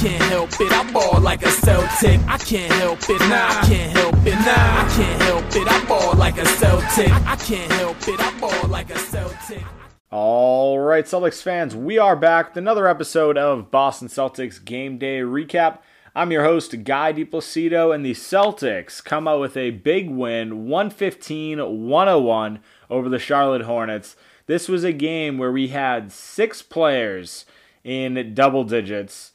can't help it. I ball like a Celtic. I can't help it. Nah, I can't help it. Nah, I can't help it. I ball like a Celtic. I can't help it. I ball like a Celtic. All right, Celtics fans, we are back with another episode of Boston Celtics Game Day Recap. I'm your host, Guy DiPlacido, and the Celtics come out with a big win, 115 101 over the Charlotte Hornets. This was a game where we had six players in double digits,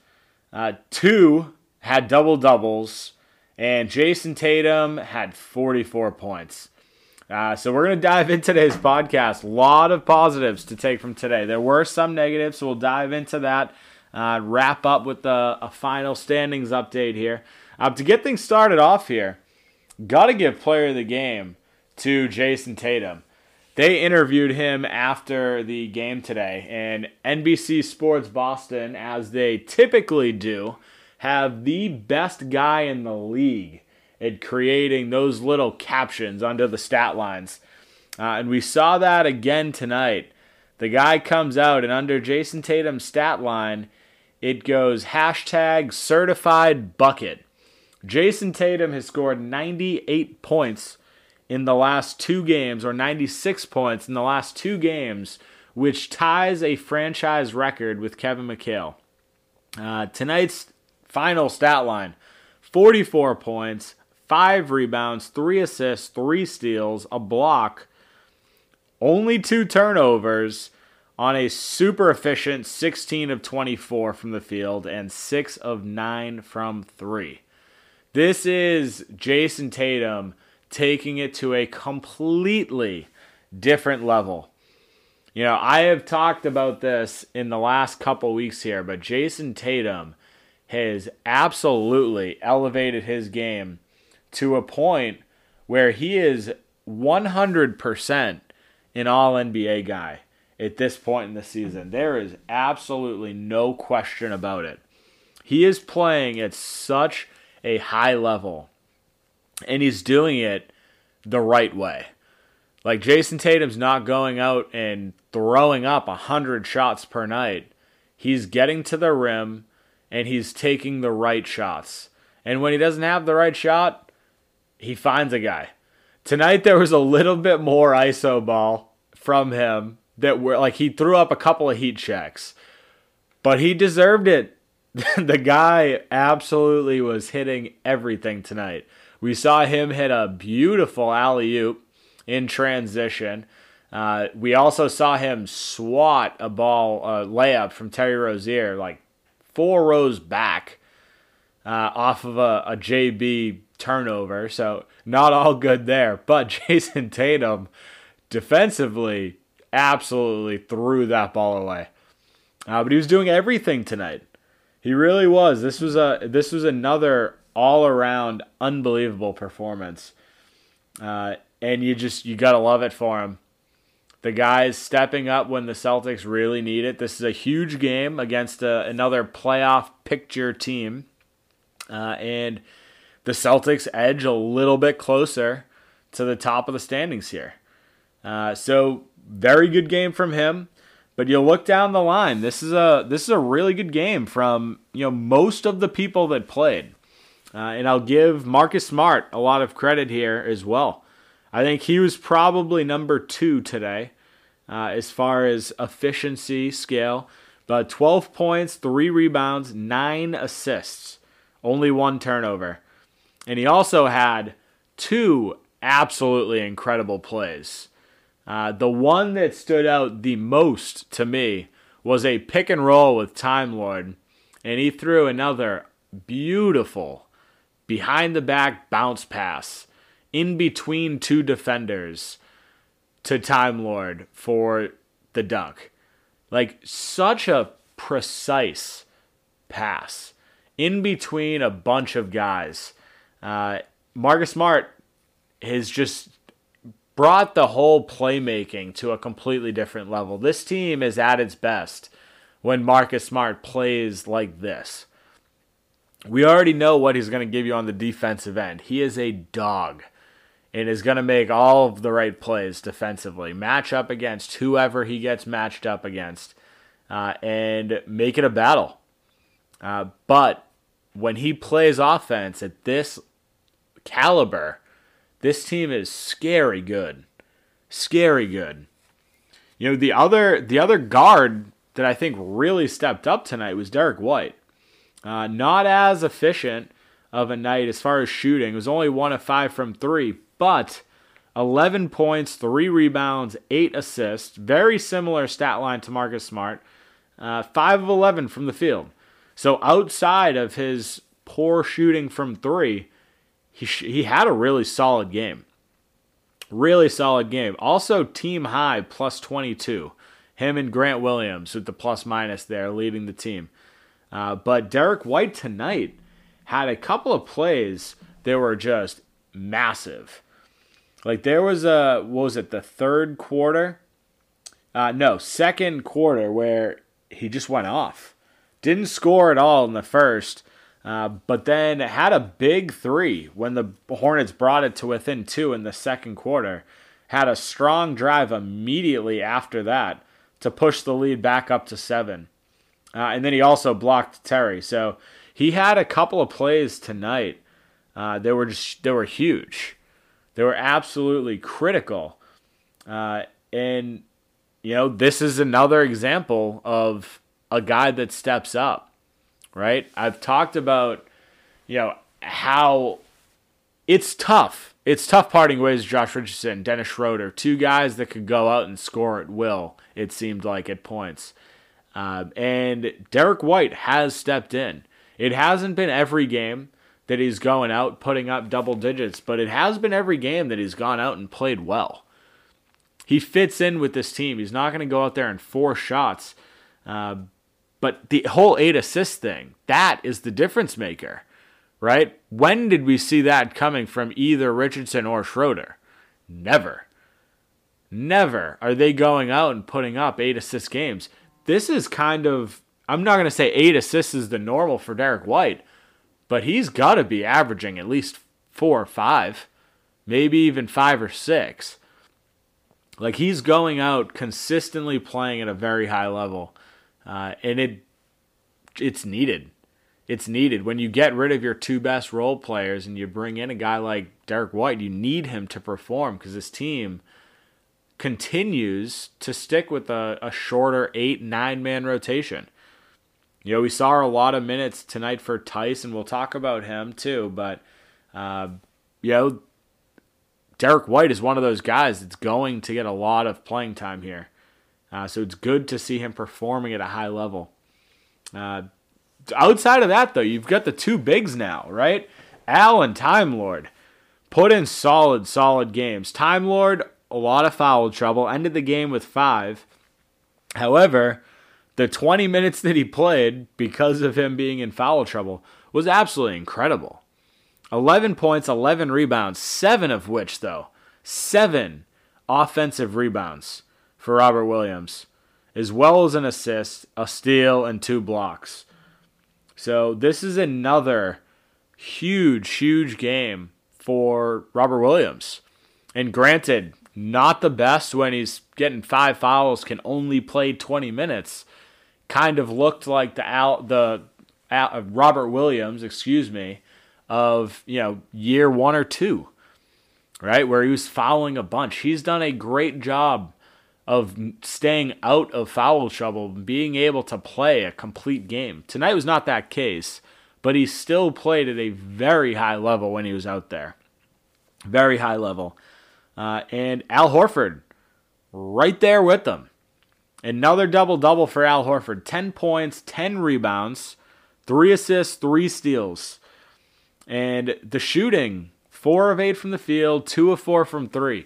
uh, two had double doubles, and Jayson Tatum had 44 points. Uh, so we're going to dive into today's podcast. A lot of positives to take from today. There were some negatives, so we'll dive into that. Uh, wrap up with the, a final standings update here. Uh, to get things started off here, got to give player of the game to Jayson Tatum. They interviewed him after the game today, and NBC Sports Boston, as they typically do, have the best guy in the league at creating those little captions under the stat lines. Uh, and we saw that again tonight. The guy comes out, and under Jayson Tatum's stat line, it goes hashtag certified bucket. Jayson Tatum has scored 98 points in the last two games, or 96 points in the last two games, which ties a franchise record with Kevin McHale. Uh, tonight's final stat line 44 points, 5 rebounds, 3 assists, 3 steals, a block, only 2 turnovers on a super efficient 16 of 24 from the field and 6 of 9 from 3. This is Jayson Tatum taking it to a completely different level. You know, I have talked about this in the last couple weeks here, but Jayson Tatum has absolutely elevated his game to a point where he is 100% an all NBA guy at this point in the season. There is absolutely no question about it. He is playing at such a high level and he's doing it the right way. Like Jayson Tatum's not going out and throwing up 100 shots per night. He's getting to the rim and he's taking the right shots. And when he doesn't have the right shot, he finds a guy. Tonight there was a little bit more iso ball from him that were like he threw up a couple of heat checks. But he deserved it. the guy absolutely was hitting everything tonight. We saw him hit a beautiful alley oop in transition. Uh, we also saw him swat a ball uh, layup from Terry Rozier like four rows back uh, off of a, a JB turnover. So not all good there. But Jayson Tatum defensively absolutely threw that ball away. Uh, but he was doing everything tonight. He really was. This was a this was another all around unbelievable performance. Uh, and you just you gotta love it for him. The guys stepping up when the Celtics really need it. This is a huge game against a, uh, another playoff picture team, uh, and the Celtics edge a little bit closer to the top of the standings here. Uh, so very good game from him. But you look down the line. This is a this is a really good game from you know most of the people that played. Uh, and I'll give Marcus Smart a lot of credit here as well. I think he was probably number two today uh, as far as efficiency scale. But 12 points, three rebounds, nine assists, only one turnover. And he also had two absolutely incredible plays. Uh, the one that stood out the most to me was a pick and roll with Time Lord, and he threw another beautiful behind the back bounce pass in between two defenders to Time Lord for the dunk. Like such a precise pass in between a bunch of guys. Uh, Marcus Smart has just brought the whole playmaking to a completely different level. This team is at its best when Marcus Smart plays like this we already know what he's going to give you on the defensive end. He is a dog and is going to make all of the right plays defensively, match up against whoever he gets matched up against, uh, and make it a battle. Uh, but when he plays offense at this caliber, this team is scary good. Scary good. You know, the other the other guard that I think really stepped up tonight was Derrick White. Uh, not as efficient of a night as far as shooting. It was only one of five from three, but 11 points, three rebounds, eight assists. Very similar stat line to Marcus Smart. Uh, five of 11 from the field. So outside of his poor shooting from three, he sh- he had a really solid game. Really solid game. Also team high plus 22. Him and Grant Williams with the plus minus there leading the team. Uh, but Derrick White tonight had a couple of plays that were just massive. Like there was a what was it the third quarter? Uh, no, second quarter where he just went off. Didn't score at all in the first, uh, but then had a big three when the Hornets brought it to within two in the second quarter. Had a strong drive immediately after that to push the lead back up to seven. Uh, and then he also blocked Terry. So he had a couple of plays tonight. Uh, they were just they were huge. They were absolutely critical. Uh, and you know this is another example of a guy that steps up. Right? I've talked about you know how it's tough. It's tough parting ways. Josh Richardson, Dennis Schroeder, two guys that could go out and score at will. It seemed like at points. Uh, and Derrick White has stepped in. It hasn't been every game that he's going out putting up double digits, but it has been every game that he's gone out and played well. He fits in with this team. He's not going to go out there and four shots. Uh, but the whole eight assist thing, that is the difference maker, right? When did we see that coming from either Richardson or Schroeder? Never. Never are they going out and putting up eight assist games. This is kind of I'm not going to say eight assists is the normal for Derrick White, but he's got to be averaging at least four or five, maybe even five or six. Like he's going out consistently playing at a very high level, uh, and it it's needed. It's needed when you get rid of your two best role players and you bring in a guy like Derrick White. You need him to perform because this team continues to stick with a, a shorter eight nine man rotation. You know, we saw a lot of minutes tonight for Theis, and we'll talk about him too. But, uh, you know, Derrick White is one of those guys that's going to get a lot of playing time here. Uh, so it's good to see him performing at a high level. Uh, outside of that, though, you've got the two bigs now, right? Al and Time Lord put in solid, solid games. Time Lord, a lot of foul trouble, ended the game with five. However, the 20 minutes that he played because of him being in foul trouble was absolutely incredible. 11 points, 11 rebounds, seven of which, though, seven offensive rebounds for Robert Williams, as well as an assist, a steal, and two blocks. So this is another huge, huge game for Robert Williams. And granted, not the best when he's getting five fouls, can only play 20 minutes kind of looked like the Al, the Al, uh, Robert Williams, excuse me, of you know year one or two, right, where he was fouling a bunch. He's done a great job of staying out of foul trouble, being able to play a complete game. Tonight was not that case, but he still played at a very high level when he was out there, very high level. Uh, and Al Horford, right there with them. Another double double for Al Horford 10 points, 10 rebounds, 3 assists, 3 steals. And the shooting 4 of 8 from the field, 2 of 4 from 3.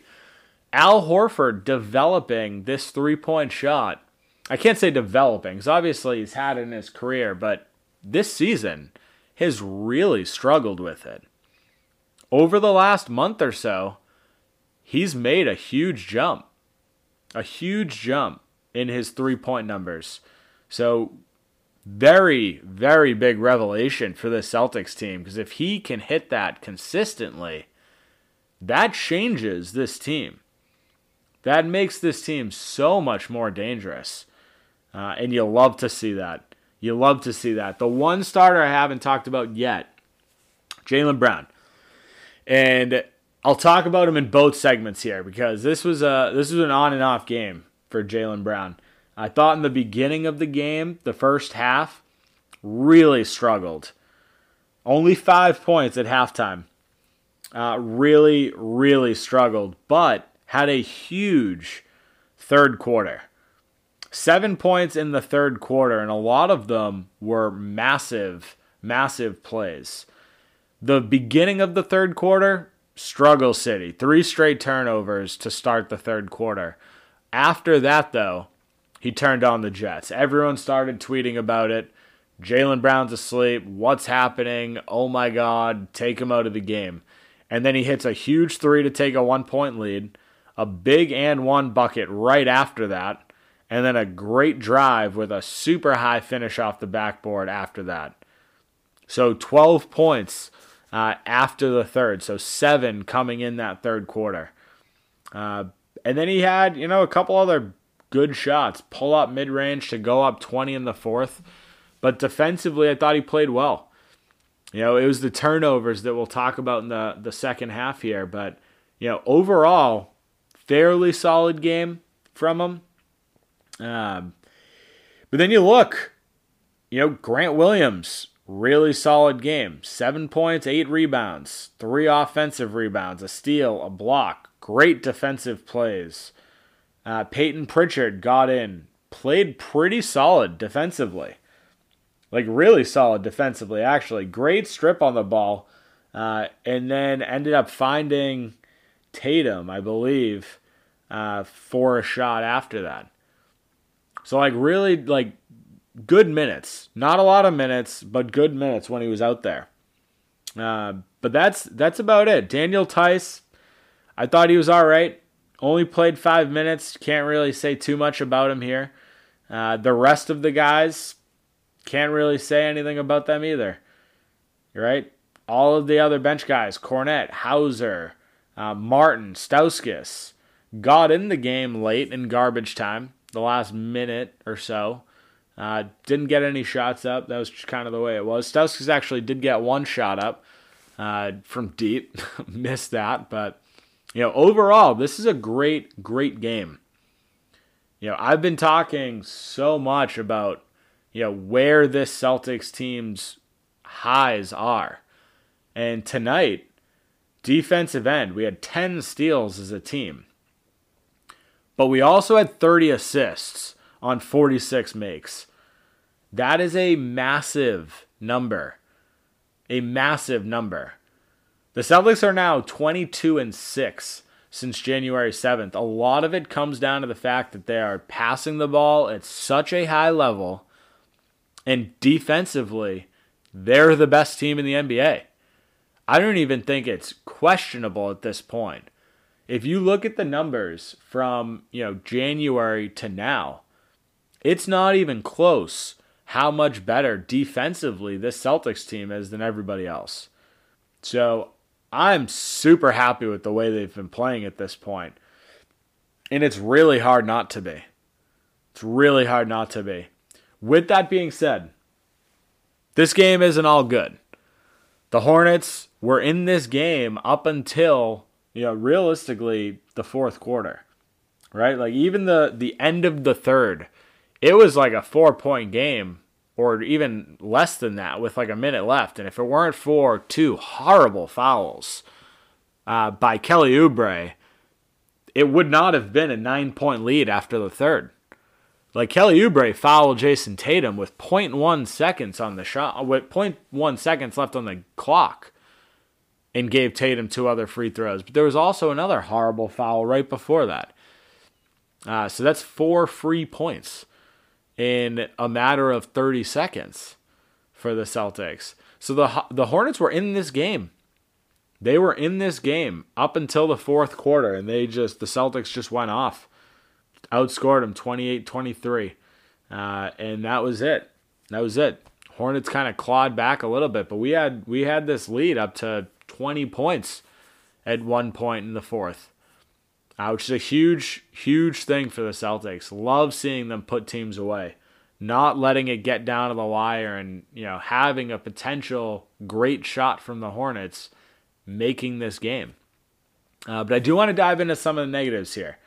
Al Horford developing this three point shot. I can't say developing, because obviously he's had it in his career, but this season has really struggled with it. Over the last month or so, he's made a huge jump. A huge jump in his three point numbers. So, very, very big revelation for the Celtics team because if he can hit that consistently, that changes this team. That makes this team so much more dangerous. Uh, and you'll love to see that. You love to see that. The one starter I haven't talked about yet, Jaylen Brown. And I'll talk about him in both segments here because this was a this was an on and off game for Jaylen Brown. I thought in the beginning of the game, the first half, really struggled. Only five points at halftime. Uh, really, really struggled, but had a huge third quarter. Seven points in the third quarter, and a lot of them were massive, massive plays. The beginning of the third quarter, struggle city. Three straight turnovers to start the third quarter. After that, though, he turned on the Jets. Everyone started tweeting about it. Jaylen Brown's asleep. What's happening? Oh my God, take him out of the game. And then he hits a huge three to take a one point lead, a big and one bucket right after that, and then a great drive with a super high finish off the backboard after that. So 12 points uh, after the third. So seven coming in that third quarter. Uh, and then he had, you know, a couple other good shots, pull up mid range to go up 20 in the fourth. But defensively, I thought he played well. You know, it was the turnovers that we'll talk about in the, the second half here. But, you know, overall, fairly solid game from him. Um, but then you look, you know, Grant Williams, really solid game. Seven points, eight rebounds, three offensive rebounds, a steal, a block, great defensive plays. Uh, Payton Pritchard got in, played pretty solid defensively. Like, really solid defensively, actually. Great strip on the ball. Uh, and then ended up finding Tatum, I believe, uh, for a shot after that. So, like, really, like, good minutes. Not a lot of minutes, but good minutes when he was out there. Uh, but that's that's about it. Daniel Theis, I thought he was all right. Only played five minutes. Can't really say too much about him here. Uh, the rest of the guys, can't really say anything about them either. Right? All of the other bench guys, Kornet, Hauser, uh, Martin, Stauskas, got in the game late in garbage time, the last minute or so. Uh, didn't get any shots up. That was kind of the way it was. Stauskas actually did get one shot up uh, from deep. Missed that, but you know, overall, this is a great, great game. You know, I've been talking so much about, you know, where this Celtics team's highs are. And tonight, defensive end, we had 10 steals as a team. But we also had 30 assists on 46 makes. That is a massive number. A massive number. The Celtics are now 22 and 6 since January 7th. A lot of it comes down to the fact that they are passing the ball at such a high level and defensively, they're the best team in the NBA. I don't even think it's questionable at this point. If you look at the numbers from, you know, January to now, it's not even close how much better defensively this Celtics team is than everybody else. So I'm super happy with the way they've been playing at this point. And it's really hard not to be. It's really hard not to be. With that being said, this game isn't all good. The Hornets were in this game up until, you know, realistically the fourth quarter. Right? Like even the the end of the third, it was like a 4-point game or even less than that with like a minute left. And if it weren't for two horrible fouls uh, by Kelly Oubre, it would not have been a nine point lead after the third. Like Kelly Oubre fouled Jayson Tatum with 0.1 seconds on the shot, with 0.1 seconds left on the clock, and gave Tatum two other free throws. But there was also another horrible foul right before that. Uh, so that's four free points in a matter of 30 seconds for the Celtics. So the the Hornets were in this game. They were in this game up until the fourth quarter and they just the Celtics just went off. Outscored them 28-23. Uh, and that was it. That was it. Hornets kind of clawed back a little bit, but we had we had this lead up to 20 points at one point in the fourth uh, which is a huge, huge thing for the Celtics. Love seeing them put teams away. not letting it get down to the wire and, you know, having a potential great shot from the Hornets making this game. Uh, but I do want to dive into some of the negatives here.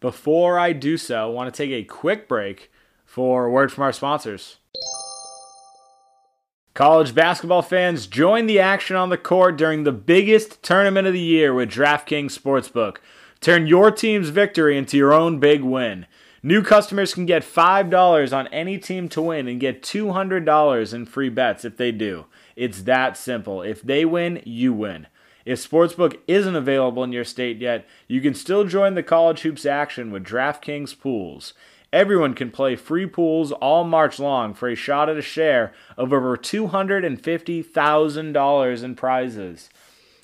Before I do so, I want to take a quick break for a word from our sponsors. College basketball fans, join the action on the court during the biggest tournament of the year with DraftKings Sportsbook. Turn your team's victory into your own big win. New customers can get $5 on any team to win and get $200 in free bets if they do. It's that simple. If they win, you win. If Sportsbook isn't available in your state yet, you can still join the college hoops action with DraftKings Pools. Everyone can play free pools all March long for a shot at a share of over $250,000 in prizes.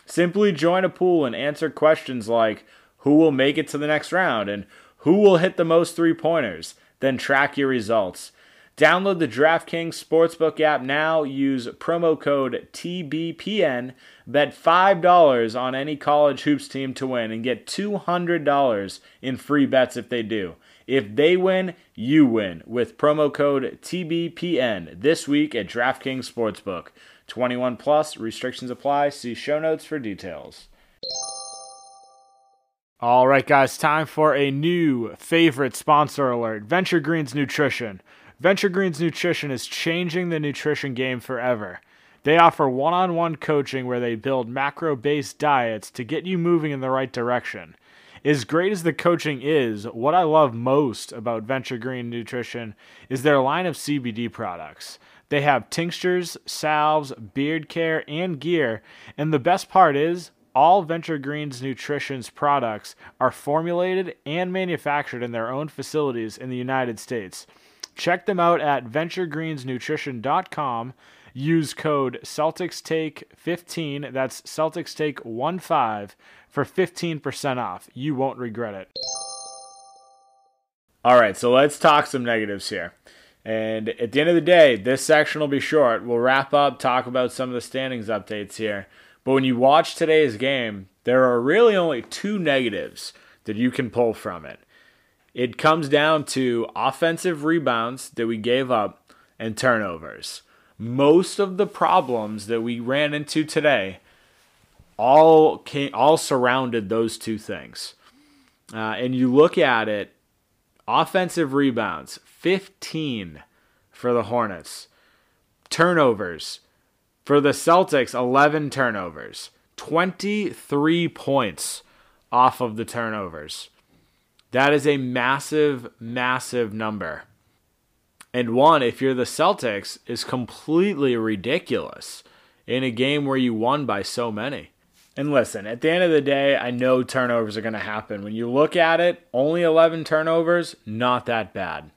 Simply join a pool and answer questions like who will make it to the next round and who will hit the most three pointers, then track your results. Download the DraftKings Sportsbook app now. Use promo code TBPN. Bet $5 on any college hoops team to win and get $200 in free bets if they do. If they win, you win with promo code TBPN this week at DraftKings Sportsbook. 21 plus restrictions apply. See show notes for details. All right, guys, time for a new favorite sponsor alert Venture Greens Nutrition. Venture Greens Nutrition is changing the nutrition game forever. They offer one on one coaching where they build macro based diets to get you moving in the right direction. As great as the coaching is, what I love most about Venture Green Nutrition is their line of CBD products. They have tinctures, salves, beard care, and gear, and the best part is all Venture Greens Nutrition's products are formulated and manufactured in their own facilities in the United States. Check them out at venturegreensnutrition.com. Use code CelticsTake15, that's CelticsTake15, for 15% off. You won't regret it. All right, so let's talk some negatives here. And at the end of the day, this section will be short. We'll wrap up, talk about some of the standings updates here. But when you watch today's game, there are really only two negatives that you can pull from it. It comes down to offensive rebounds that we gave up and turnovers. Most of the problems that we ran into today all came, all surrounded those two things. Uh, and you look at it, offensive rebounds, 15 for the Hornets. Turnovers for the Celtics, 11 turnovers. 23 points off of the turnovers. That is a massive, massive number. And one, if you're the Celtics, is completely ridiculous in a game where you won by so many. And listen, at the end of the day, I know turnovers are going to happen. When you look at it, only 11 turnovers, not that bad.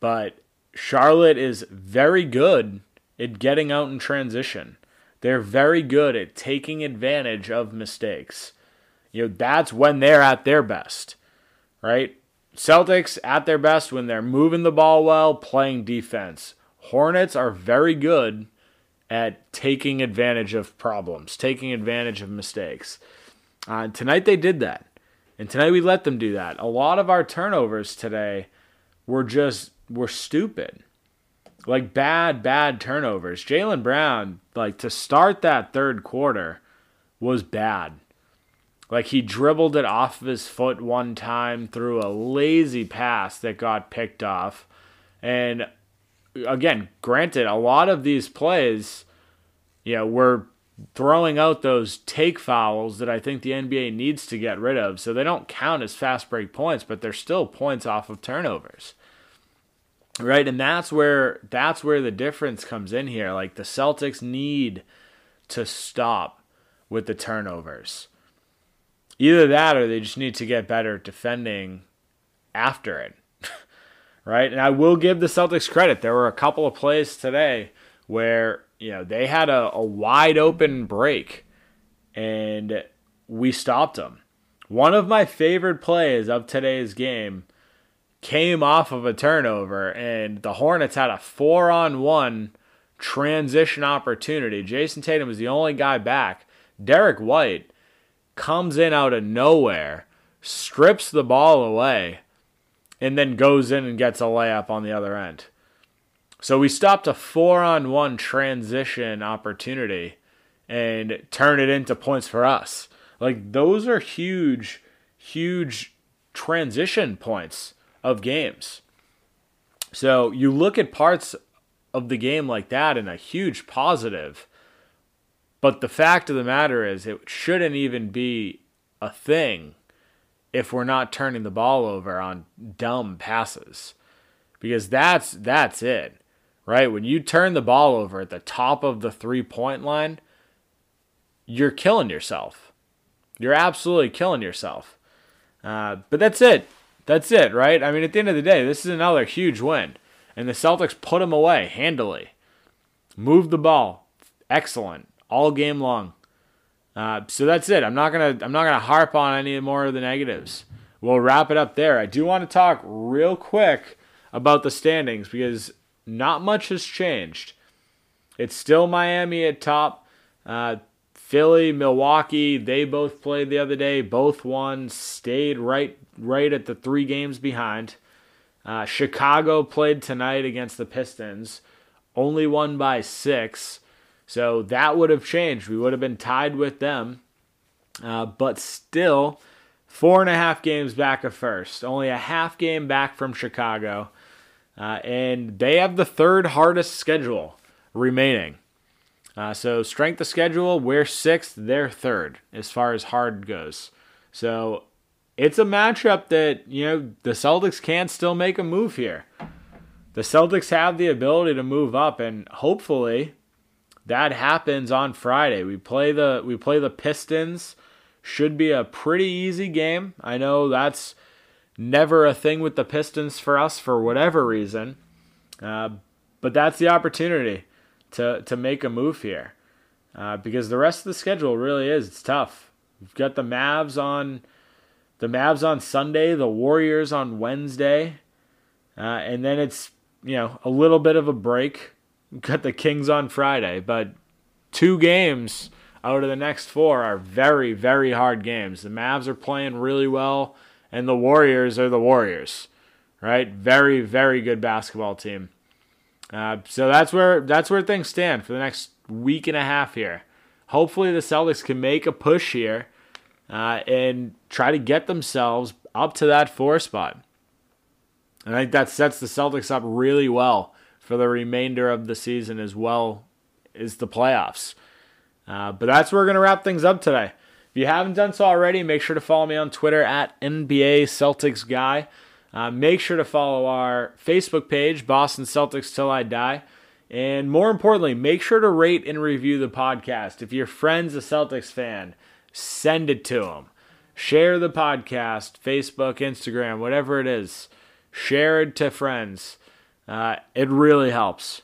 But Charlotte is very good at getting out in transition. They're very good at taking advantage of mistakes. You know, that's when they're at their best right? Celtics at their best when they're moving the ball well, playing defense. Hornets are very good at taking advantage of problems, taking advantage of mistakes. Uh, tonight they did that. And tonight we let them do that. A lot of our turnovers today were just were stupid. Like bad, bad turnovers. Jaylen Brown, like to start that third quarter, was bad. Like he dribbled it off of his foot one time through a lazy pass that got picked off. And again, granted, a lot of these plays, you know, were throwing out those take fouls that I think the NBA needs to get rid of. So they don't count as fast break points, but they're still points off of turnovers. Right? And that's where that's where the difference comes in here. Like the Celtics need to stop with the turnovers. Either that or they just need to get better at defending after it. right? And I will give the Celtics credit. There were a couple of plays today where, you know, they had a, a wide open break and we stopped them. One of my favorite plays of today's game came off of a turnover, and the Hornets had a four on one transition opportunity. Jayson Tatum was the only guy back. Derrick White comes in out of nowhere, strips the ball away, and then goes in and gets a layup on the other end. So we stopped a four on one transition opportunity and turn it into points for us. Like those are huge, huge transition points of games. So you look at parts of the game like that and a huge positive. But the fact of the matter is, it shouldn't even be a thing if we're not turning the ball over on dumb passes. Because that's that's it. Right? When you turn the ball over at the top of the three-point line, you're killing yourself. You're absolutely killing yourself. Uh, but that's it. That's it, right? I mean, at the end of the day, this is another huge win. And the Celtics put them away handily. Moved the ball. Excellent. All game long. Uh, so that's it. I'm not gonna I'm not gonna harp on any more of the negatives. We'll wrap it up there. I do want to talk real quick about the standings because not much has changed. It's still Miami at top. Uh, Philly, Milwaukee, they both played the other day. Both won. Stayed right right at the three games behind. Uh, Chicago played tonight against the Pistons. Only won by six. So that would have changed. We would have been tied with them. Uh, but still, four and a half games back of first. Only a half game back from Chicago. Uh, and they have the third hardest schedule remaining. Uh, so, strength of schedule, we're sixth, they're third as far as hard goes. So, it's a matchup that, you know, the Celtics can still make a move here. The Celtics have the ability to move up, and hopefully that happens on Friday. We play the we play the Pistons. Should be a pretty easy game. I know that's never a thing with the Pistons for us for whatever reason, uh, but that's the opportunity to to make a move here uh, because the rest of the schedule really is it's tough. We've got the Mavs on the Mavs on Sunday, the Warriors on Wednesday, uh, and then it's you know a little bit of a break got the Kings on Friday, but two games out of the next four are very, very hard games. The Mavs are playing really well, and the Warriors are the Warriors, right? Very, very good basketball team. Uh, so that's where that's where things stand for the next week and a half here. Hopefully, the Celtics can make a push here uh, and try to get themselves up to that four spot. And I think that sets the Celtics up really well for the remainder of the season as well as the playoffs. Uh, but that's where we're going to wrap things up today. If you haven't done so already, make sure to follow me on Twitter at NBA Celtics Guy. Uh, make sure to follow our Facebook page, Boston Celtics Till I Die. And more importantly, make sure to rate and review the podcast. If your friend's a Celtics fan, send it to them. Share the podcast, Facebook, Instagram, whatever it is. Share it to friends. Uh, it really helps.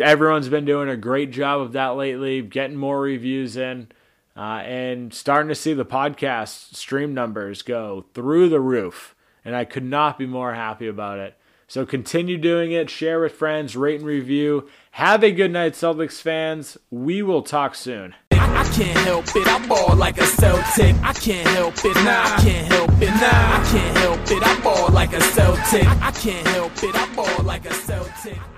Everyone's been doing a great job of that lately, getting more reviews in, uh, and starting to see the podcast stream numbers go through the roof. And I could not be more happy about it. So continue doing it, share with friends, rate and review. Have a good night, Celtics fans. We will talk soon. I can't help it, I ball like a Celtic. I can't help it, nah, I can't help it, nah, I can't help it, I ball like a Celtic. I can't help it, I ball like a Celtic.